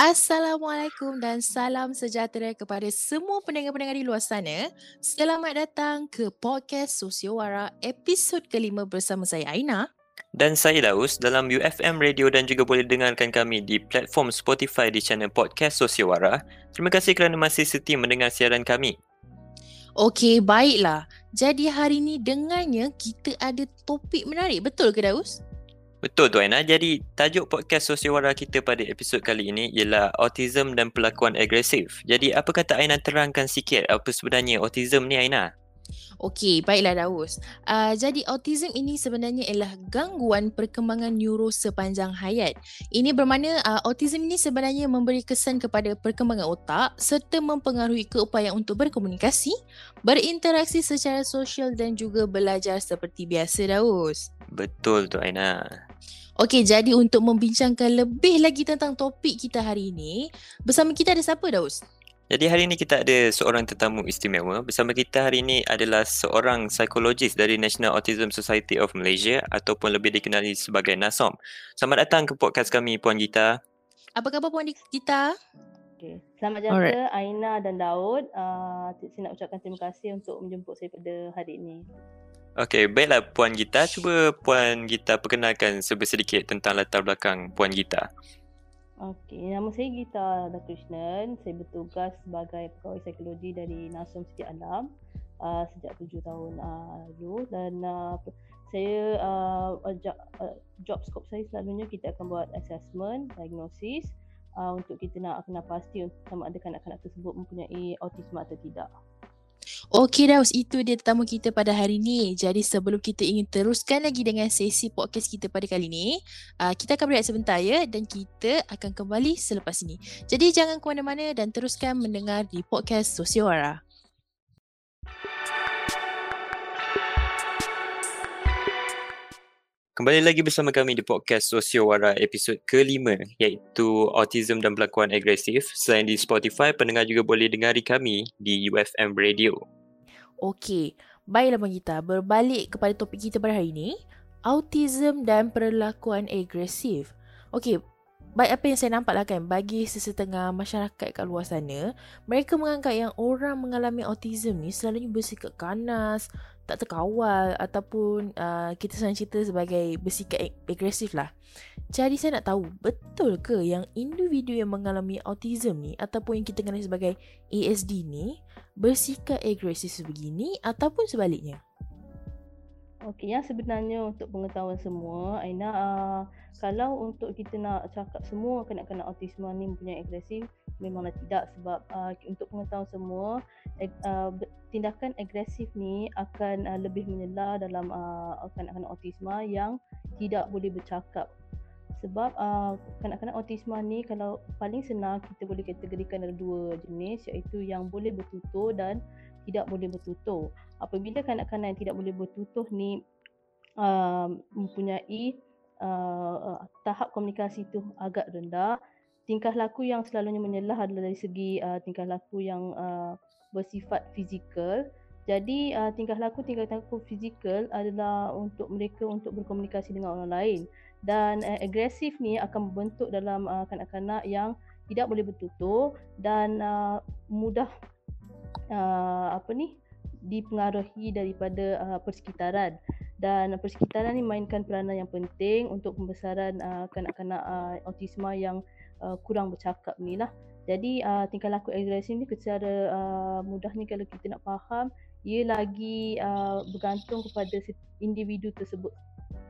Assalamualaikum dan salam sejahtera kepada semua pendengar-pendengar di luar sana. Selamat datang ke podcast Sosiowara episod kelima bersama saya Aina. Dan saya Daus dalam UFM Radio dan juga boleh dengarkan kami di platform Spotify di channel podcast Sosiowara. Terima kasih kerana masih setia mendengar siaran kami. Okey, baiklah. Jadi hari ini dengannya kita ada topik menarik. Betul ke Daus? Betul tu Aina. Jadi tajuk podcast Sosiowara kita pada episod kali ini ialah autism dan perlakuan agresif. Jadi apa kata Aina terangkan sikit apa sebenarnya autism ni Aina? Okey, baiklah Daus. Uh, jadi autism ini sebenarnya ialah gangguan perkembangan neuro sepanjang hayat. Ini bermakna uh, autism ini sebenarnya memberi kesan kepada perkembangan otak serta mempengaruhi keupayaan untuk berkomunikasi, berinteraksi secara sosial dan juga belajar seperti biasa Daus. Betul tu Aina. Okey, jadi untuk membincangkan lebih lagi tentang topik kita hari ini, bersama kita ada siapa Daus? Jadi hari ini kita ada seorang tetamu istimewa. Bersama kita hari ini adalah seorang psikologis dari National Autism Society of Malaysia ataupun lebih dikenali sebagai NASOM. Selamat datang ke podcast kami Puan Gita. Apa khabar Puan Gita? Okay. Selamat jaga Aina dan Daud. Uh, saya nak ucapkan terima kasih untuk menjemput saya pada hari ini. Okey, baiklah Puan Gita. Cuba Puan Gita perkenalkan sedikit tentang latar belakang Puan Gita. Okey, nama saya Gita Krishnan. Saya bertugas sebagai pegawai psikologi dari Nasum Siti Alam uh, sejak tujuh tahun uh, lalu dan uh, saya uh, job, uh, job scope saya selalunya kita akan buat assessment, diagnosis uh, untuk kita nak kena pasti sama ada kanak-kanak tersebut mempunyai autisme atau tidak. Okey Daus, itu dia tetamu kita pada hari ini. Jadi sebelum kita ingin teruskan lagi dengan sesi podcast kita pada kali ini, uh, kita akan berehat sebentar ya dan kita akan kembali selepas ini. Jadi jangan ke mana-mana dan teruskan mendengar di podcast Sosiowara. Kembali lagi bersama kami di podcast Sosiowara episod kelima iaitu Autism dan Pelakuan Agresif. Selain di Spotify, pendengar juga boleh dengari kami di UFM Radio. Okey, baiklah Bang Gita. Berbalik kepada topik kita pada hari ini, Autism dan Perlakuan Agresif. Okey, baik apa yang saya nampak lah kan, bagi sesetengah masyarakat kat luar sana, mereka menganggap yang orang mengalami autism ni selalunya bersikap ganas, tak terkawal ataupun uh, kita senang cerita sebagai bersikap agresif lah. Jadi saya nak tahu betul ke yang individu yang mengalami autism ni ataupun yang kita kenal sebagai ASD ni bersikap agresif sebegini ataupun sebaliknya? Okey, yang sebenarnya untuk pengetahuan semua, Aina, uh, kalau untuk kita nak cakap semua kanak-kanak autisme ni mempunyai agresif, memanglah tidak sebab uh, untuk pengetahuan semua, uh, tindakan agresif ni akan uh, lebih menyela dalam uh, kanak-kanak autisme yang tidak boleh bercakap. Sebab uh, kanak-kanak autisme ni kalau paling senang kita boleh kategorikan ada dua jenis iaitu yang boleh bertutur dan tidak boleh bertutur. Apabila kanak-kanak yang tidak boleh bertutur ni uh, mempunyai uh, tahap komunikasi itu agak rendah tingkah laku yang selalunya menyelah adalah dari segi uh, tingkah laku yang uh, bersifat fizikal. Jadi uh, tingkah laku tingkah laku fizikal adalah untuk mereka untuk berkomunikasi dengan orang lain dan uh, agresif ni akan membentuk dalam uh, kanak-kanak yang tidak boleh bertutur dan uh, mudah uh, apa ni dipengaruhi daripada uh, persekitaran dan persekitaran ini mainkan peranan yang penting untuk pembesaran uh, kanak-kanak uh, autisma yang uh, kurang bercakap ni lah. Jadi uh, tingkah laku agresif ni secara uh, mudah ni kalau kita nak faham ia lagi uh, bergantung kepada individu tersebut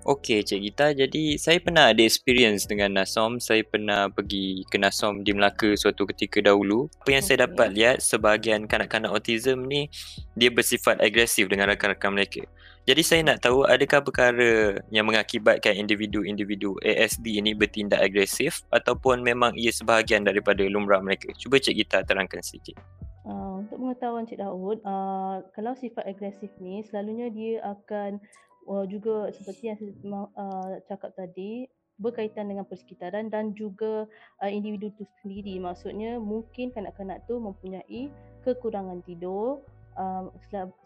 Okey Cik Gita, jadi saya pernah ada experience dengan Nasom. Saya pernah pergi ke Nasom di Melaka suatu ketika dahulu. Apa yang okay. saya dapat lihat, sebahagian kanak-kanak autism ni, dia bersifat agresif dengan rakan-rakan mereka. Jadi saya nak tahu, adakah perkara yang mengakibatkan individu-individu ASD ini bertindak agresif ataupun memang ia sebahagian daripada lumrah mereka? Cuba Cik Gita terangkan sedikit. Uh, untuk pengetahuan Cik Daud, uh, kalau sifat agresif ni selalunya dia akan uh, juga seperti yang saya uh, cakap tadi berkaitan dengan persekitaran dan juga uh, individu itu sendiri. Maksudnya mungkin kanak-kanak tu mempunyai kekurangan tidur uh,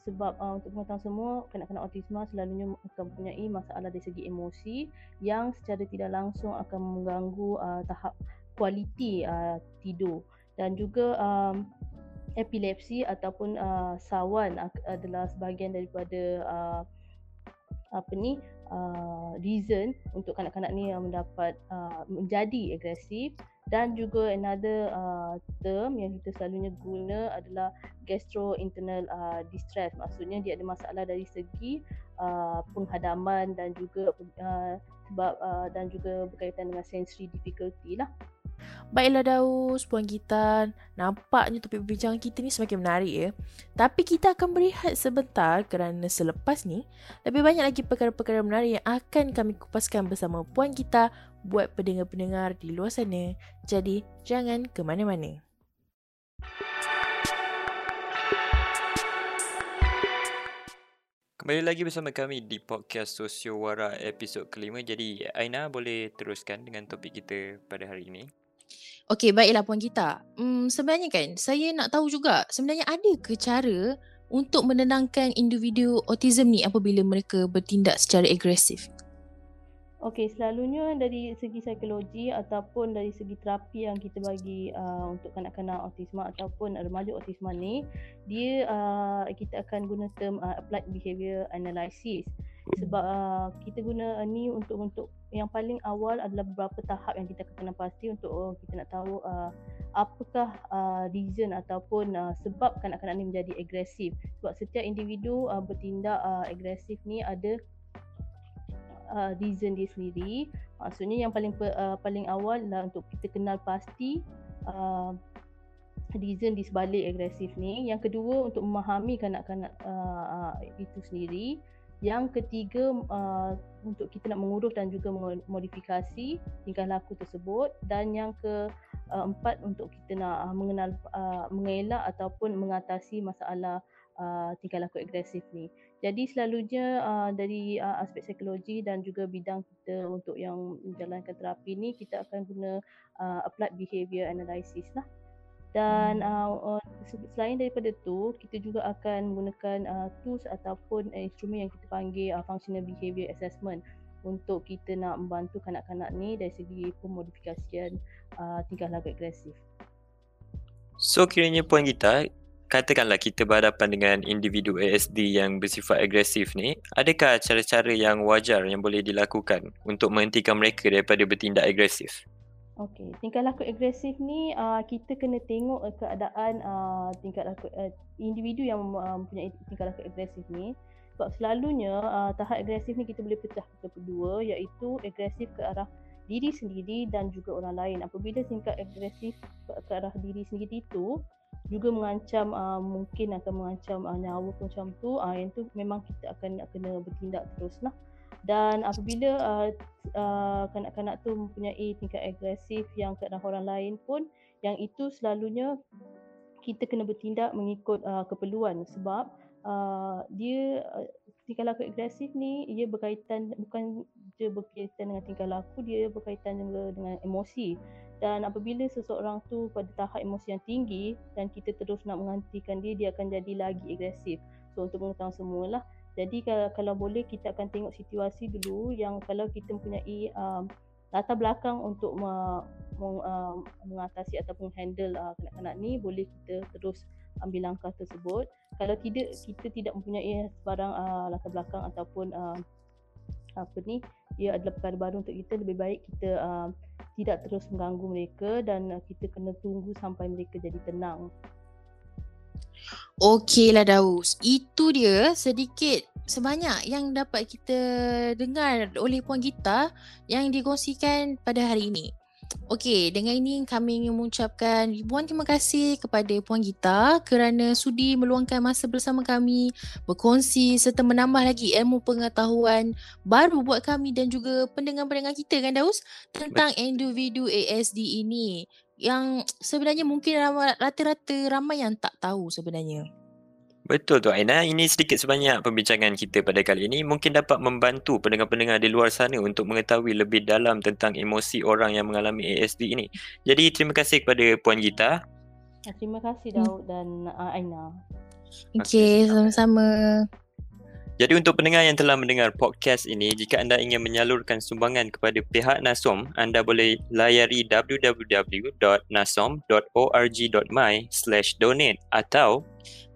sebab uh, untuk pengetahuan semua kanak-kanak autisme selalunya akan mempunyai masalah dari segi emosi yang secara tidak langsung akan mengganggu uh, tahap kualiti uh, tidur. Dan juga um, epilepsi ataupun uh, sawan adalah sebahagian daripada uh, apa ni uh, reason untuk kanak-kanak ni yang mendapat uh, menjadi agresif. Dan juga another uh, term yang kita selalunya guna adalah gastrointestinal uh, distress. Maksudnya dia ada masalah dari segi uh, penghadaman dan juga uh, sebab uh, dan juga berkaitan dengan sensory difficulty lah Baiklah Daus, Puan Gitan. Nampaknya topik perbincangan kita ni semakin menarik ya. Tapi kita akan berehat sebentar kerana selepas ni, lebih banyak lagi perkara-perkara menarik yang akan kami kupaskan bersama Puan kita buat pendengar-pendengar di luar sana. Jadi, jangan ke mana-mana. Kembali lagi bersama kami di podcast Sosio Wara episod kelima. Jadi Aina boleh teruskan dengan topik kita pada hari ini. Okey, baiklah Puan Gita. Hmm, sebenarnya kan, saya nak tahu juga sebenarnya ada ke cara untuk menenangkan individu autism ni apabila mereka bertindak secara agresif? Okey, selalunya dari segi psikologi ataupun dari segi terapi yang kita bagi uh, untuk kanak-kanak autisma ataupun remaja autisma ni, dia uh, kita akan guna term uh, applied behavior analysis. Sebab uh, kita guna uh, ni untuk untuk yang paling awal adalah beberapa tahap yang kita kena pasti untuk uh, kita nak tahu uh, apakah uh, reason ataupun uh, sebab kanak-kanak ni menjadi agresif. Sebab setiap individu uh, bertindak uh, agresif ni ada uh, reason dia sendiri. Maksudnya yang paling uh, paling awal adalah untuk kita kenal pasti uh, reason di sebalik agresif ni. Yang kedua untuk memahami kanak-kanak uh, itu sendiri. Yang ketiga uh, untuk kita nak mengurus dan juga modifikasi tingkah laku tersebut dan yang keempat uh, untuk kita nak uh, mengenal uh, mengelak ataupun mengatasi masalah uh, tingkah laku agresif ni. Jadi selalunya uh, dari uh, aspek psikologi dan juga bidang kita untuk yang menjalankan terapi ni kita akan guna uh, applied behavior analysis lah. Dan uh, uh, selain daripada tu kita juga akan menggunakan uh, tools ataupun uh, instrumen yang kita panggil uh, functional behavior assessment untuk kita nak membantu kanak-kanak ni dari segi pemodifikasian uh, tingkah laku agresif. So kiranya puan kita katakanlah kita berhadapan dengan individu ASD yang bersifat agresif ni, adakah cara-cara yang wajar yang boleh dilakukan untuk menghentikan mereka daripada bertindak agresif? Okey, tingkah laku agresif ni uh, kita kena tengok uh, keadaan uh, tingkah laku uh, individu yang mempunyai uh, tingkah laku agresif ni. Sebab selalunya uh, tahap agresif ni kita boleh pecah ke kedua iaitu agresif ke arah diri sendiri dan juga orang lain. Apabila tingkah agresif ke, arah diri sendiri itu, juga mengancam uh, mungkin akan mengancam uh, nyawa macam tu uh, yang tu memang kita akan kena bertindak terus lah dan apabila uh, uh, kanak-kanak tu mempunyai tingkat agresif yang ke orang lain pun yang itu selalunya kita kena bertindak mengikut uh, keperluan sebab uh, dia uh, tingkah laku agresif ni ia berkaitan bukan je berkaitan dengan tingkah laku dia berkaitan juga dengan emosi. Dan apabila seseorang tu pada tahap emosi yang tinggi dan kita terus nak menghentikan dia dia akan jadi lagi agresif. So untuk mengetahui semualah jadi kalau, boleh kita akan tengok situasi dulu yang kalau kita mempunyai um, latar belakang untuk me, meng, uh, mengatasi ataupun handle uh, kanak-kanak ni boleh kita terus ambil langkah tersebut. Kalau tidak kita tidak mempunyai sebarang uh, latar belakang ataupun uh, apa ni ia adalah perkara baru untuk kita lebih baik kita uh, tidak terus mengganggu mereka dan uh, kita kena tunggu sampai mereka jadi tenang. Okeylah Daus, itu dia sedikit sebanyak yang dapat kita dengar oleh Puan Gita yang dikongsikan pada hari ini. Okey, dengan ini kami ingin mengucapkan ribuan terima kasih kepada Puan Gita kerana sudi meluangkan masa bersama kami, berkongsi serta menambah lagi ilmu pengetahuan baru buat kami dan juga pendengar-pendengar kita kan Daus? Tentang individu ASD ini yang sebenarnya mungkin rata-rata ramai yang tak tahu sebenarnya. Betul tu Aina, ini sedikit sebanyak pembincangan kita pada kali ini mungkin dapat membantu pendengar-pendengar di luar sana untuk mengetahui lebih dalam tentang emosi orang yang mengalami ASD ini. Jadi terima kasih kepada Puan Gita. Terima kasih Daud hmm. dan uh, Aina. Okey, sama-sama. Jadi untuk pendengar yang telah mendengar podcast ini, jika anda ingin menyalurkan sumbangan kepada pihak NASOM, anda boleh layari www.nasom.org.my donate atau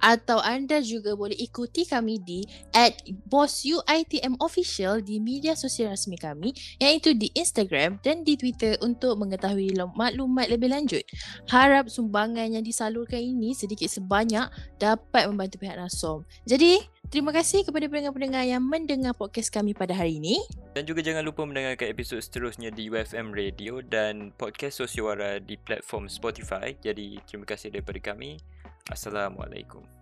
atau anda juga boleh ikuti kami di at BossUITM Official di media sosial rasmi kami iaitu di Instagram dan di Twitter untuk mengetahui maklumat lebih lanjut. Harap sumbangan yang disalurkan ini sedikit sebanyak dapat membantu pihak NASOM. Jadi, terima kasih kepada pendengar-pendengar yang mendengar podcast kami pada hari ini. Dan juga jangan lupa mendengarkan episod seterusnya di UFM Radio dan podcast Sosiawara di platform Spotify. Jadi, terima kasih daripada kami. Assalamualaikum.